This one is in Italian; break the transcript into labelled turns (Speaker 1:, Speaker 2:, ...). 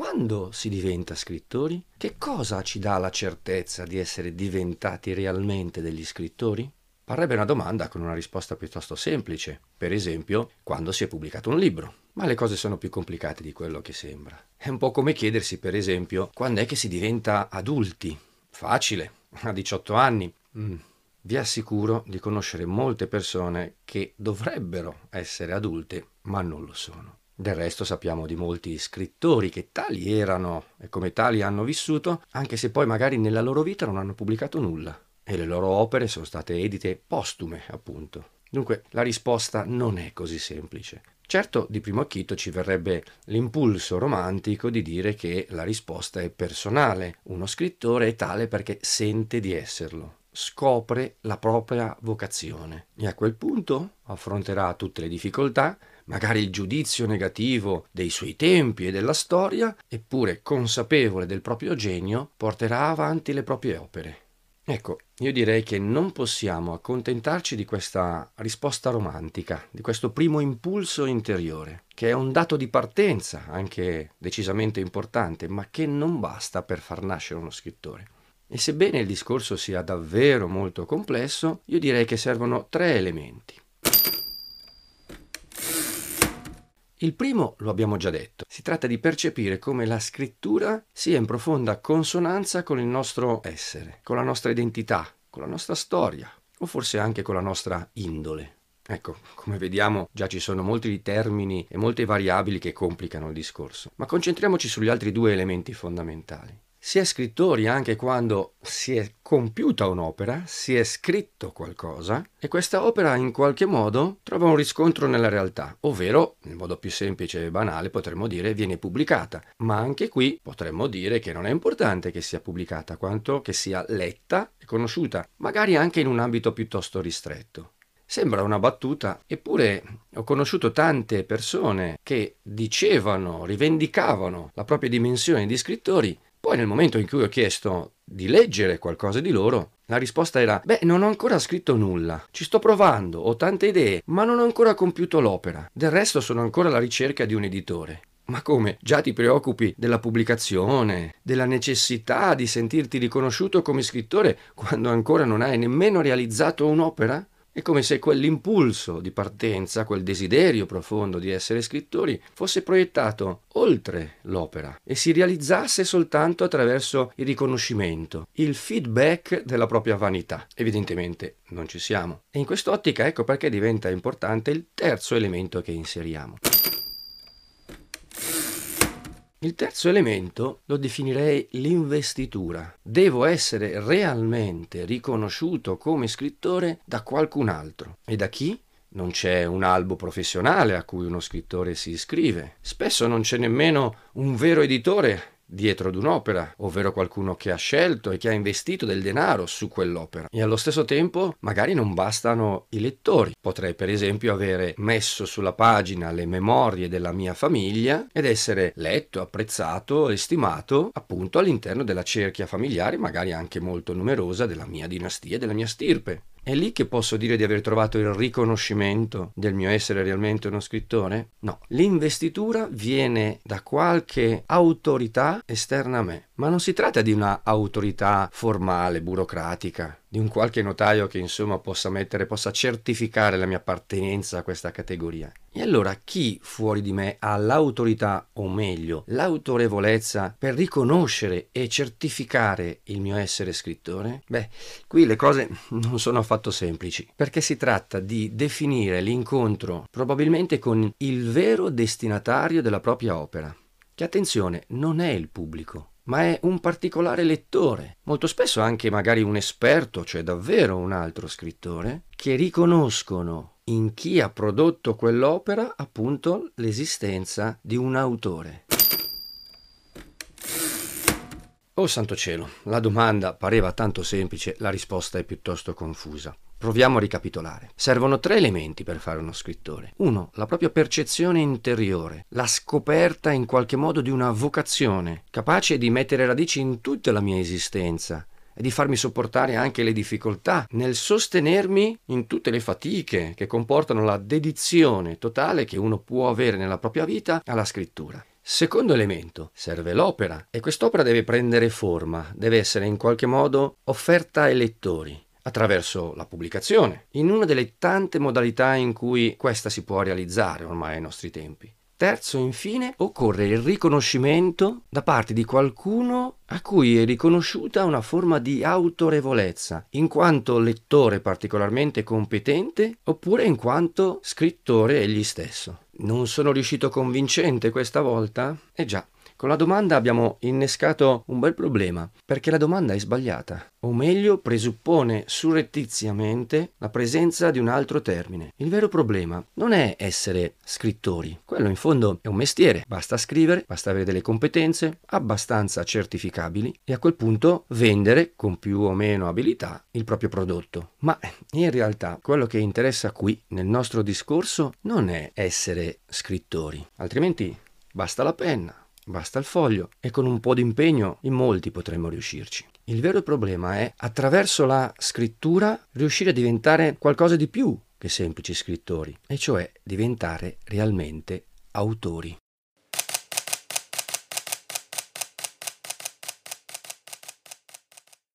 Speaker 1: quando si diventa scrittori? Che cosa ci dà la certezza di essere diventati realmente degli scrittori? Parrebbe una domanda con una risposta piuttosto semplice, per esempio quando si è pubblicato un libro. Ma le cose sono più complicate di quello che sembra. È un po' come chiedersi, per esempio, quando è che si diventa adulti. Facile, a 18 anni. Mm. Vi assicuro di conoscere molte persone che dovrebbero essere adulte, ma non lo sono. Del resto sappiamo di molti scrittori che tali erano e come tali hanno vissuto, anche se poi magari nella loro vita non hanno pubblicato nulla e le loro opere sono state edite postume, appunto. Dunque la risposta non è così semplice. Certo, di primo acchito ci verrebbe l'impulso romantico di dire che la risposta è personale. Uno scrittore è tale perché sente di esserlo, scopre la propria vocazione e a quel punto affronterà tutte le difficoltà, magari il giudizio negativo dei suoi tempi e della storia, eppure consapevole del proprio genio, porterà avanti le proprie opere. Ecco, io direi che non possiamo accontentarci di questa risposta romantica, di questo primo impulso interiore, che è un dato di partenza, anche decisamente importante, ma che non basta per far nascere uno scrittore. E sebbene il discorso sia davvero molto complesso, io direi che servono tre elementi. Il primo lo abbiamo già detto, si tratta di percepire come la scrittura sia in profonda consonanza con il nostro essere, con la nostra identità, con la nostra storia o forse anche con la nostra indole. Ecco, come vediamo già ci sono molti termini e molte variabili che complicano il discorso, ma concentriamoci sugli altri due elementi fondamentali. Si è scrittori anche quando si è compiuta un'opera, si è scritto qualcosa e questa opera in qualche modo trova un riscontro nella realtà, ovvero, nel modo più semplice e banale, potremmo dire viene pubblicata. Ma anche qui potremmo dire che non è importante che sia pubblicata, quanto che sia letta e conosciuta, magari anche in un ambito piuttosto ristretto. Sembra una battuta, eppure ho conosciuto tante persone che dicevano, rivendicavano la propria dimensione di scrittori poi nel momento in cui ho chiesto di leggere qualcosa di loro, la risposta era: Beh, non ho ancora scritto nulla, ci sto provando, ho tante idee, ma non ho ancora compiuto l'opera. Del resto sono ancora alla ricerca di un editore. Ma come? Già ti preoccupi della pubblicazione, della necessità di sentirti riconosciuto come scrittore quando ancora non hai nemmeno realizzato un'opera? È come se quell'impulso di partenza, quel desiderio profondo di essere scrittori, fosse proiettato oltre l'opera e si realizzasse soltanto attraverso il riconoscimento, il feedback della propria vanità. Evidentemente non ci siamo. E in quest'ottica ecco perché diventa importante il terzo elemento che inseriamo. Il terzo elemento lo definirei l'investitura. Devo essere realmente riconosciuto come scrittore da qualcun altro. E da chi? Non c'è un albo professionale a cui uno scrittore si iscrive. Spesso non c'è nemmeno un vero editore dietro ad un'opera, ovvero qualcuno che ha scelto e che ha investito del denaro su quell'opera. E allo stesso tempo magari non bastano i lettori. Potrei per esempio avere messo sulla pagina le memorie della mia famiglia ed essere letto, apprezzato e stimato appunto all'interno della cerchia familiare, magari anche molto numerosa della mia dinastia e della mia stirpe. È lì che posso dire di aver trovato il riconoscimento del mio essere realmente uno scrittore? No, l'investitura viene da qualche autorità esterna a me, ma non si tratta di una autorità formale, burocratica, di un qualche notaio che insomma possa mettere, possa certificare la mia appartenenza a questa categoria. E allora chi fuori di me ha l'autorità, o meglio, l'autorevolezza per riconoscere e certificare il mio essere scrittore? Beh, qui le cose non sono affatto semplici, perché si tratta di definire l'incontro probabilmente con il vero destinatario della propria opera, che attenzione non è il pubblico, ma è un particolare lettore, molto spesso anche magari un esperto, cioè davvero un altro scrittore, che riconoscono in chi ha prodotto quell'opera appunto l'esistenza di un autore. Oh santo cielo, la domanda pareva tanto semplice, la risposta è piuttosto confusa. Proviamo a ricapitolare. Servono tre elementi per fare uno scrittore. Uno, la propria percezione interiore, la scoperta in qualche modo di una vocazione, capace di mettere radici in tutta la mia esistenza, e di farmi sopportare anche le difficoltà, nel sostenermi in tutte le fatiche che comportano la dedizione totale che uno può avere nella propria vita alla scrittura. Secondo elemento, serve l'opera e quest'opera deve prendere forma, deve essere in qualche modo offerta ai lettori attraverso la pubblicazione, in una delle tante modalità in cui questa si può realizzare ormai ai nostri tempi. Terzo, infine, occorre il riconoscimento da parte di qualcuno a cui è riconosciuta una forma di autorevolezza, in quanto lettore particolarmente competente oppure in quanto scrittore egli stesso. Non sono riuscito convincente questa volta? Eh già, con la domanda abbiamo innescato un bel problema, perché la domanda è sbagliata, o meglio presuppone surrettiziamente la presenza di un altro termine. Il vero problema non è essere scrittori, quello in fondo è un mestiere, basta scrivere, basta avere delle competenze abbastanza certificabili e a quel punto vendere con più o meno abilità il proprio prodotto. Ma in realtà quello che interessa qui nel nostro discorso non è essere scrittori, altrimenti basta la penna Basta il foglio e con un po' di impegno in molti potremmo riuscirci. Il vero problema è, attraverso la scrittura, riuscire a diventare qualcosa di più che semplici scrittori, e cioè diventare realmente autori.